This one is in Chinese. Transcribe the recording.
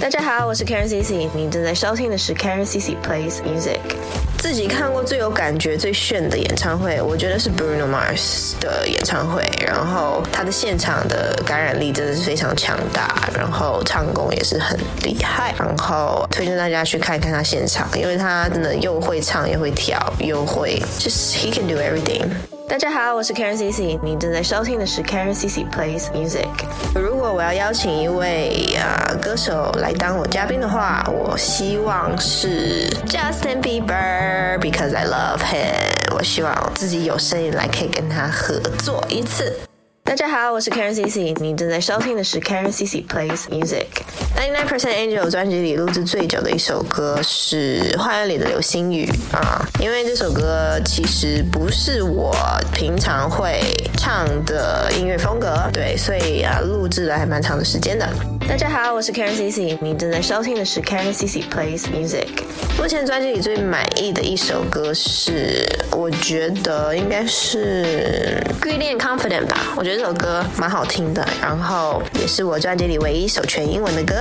大家好，我是 Karen CC，你正在收听的是 Karen CC Plays Music。自己看过最有感觉、最炫的演唱会，我觉得是 Bruno Mars 的演唱会。然后他的现场的感染力真的是非常强大，然后唱功也是很厉害。然后推荐大家去看一看他现场，因为他真的又会唱又会跳又会，就是 he can do everything。大家好，我是 Karen Cici，你正在收听的是 Karen Cici Plays Music。如果我要邀请一位啊歌手来当我嘉宾的话，我希望是 Justin Bieber，because I love him。我希望自己有声音来可以跟他合作一次。大家好，我是 Karen Cici，你正在收听的是 Karen Cici Plays Music。Ninety Nine Percent Angel 专辑里录制最久的一首歌是《花园里的流星雨》啊，因为这首歌其实不是我平常会唱的音乐风格，对，所以啊录制了还蛮长的时间的。大家好，我是 Karen Cici，你正在收听的是 Karen Cici Plays Music。目前专辑里最满意的一首歌是，我觉得应该是《Greedy and Confident》吧，我觉得这首歌蛮好听的，然后也是我专辑里唯一一首全英文的歌。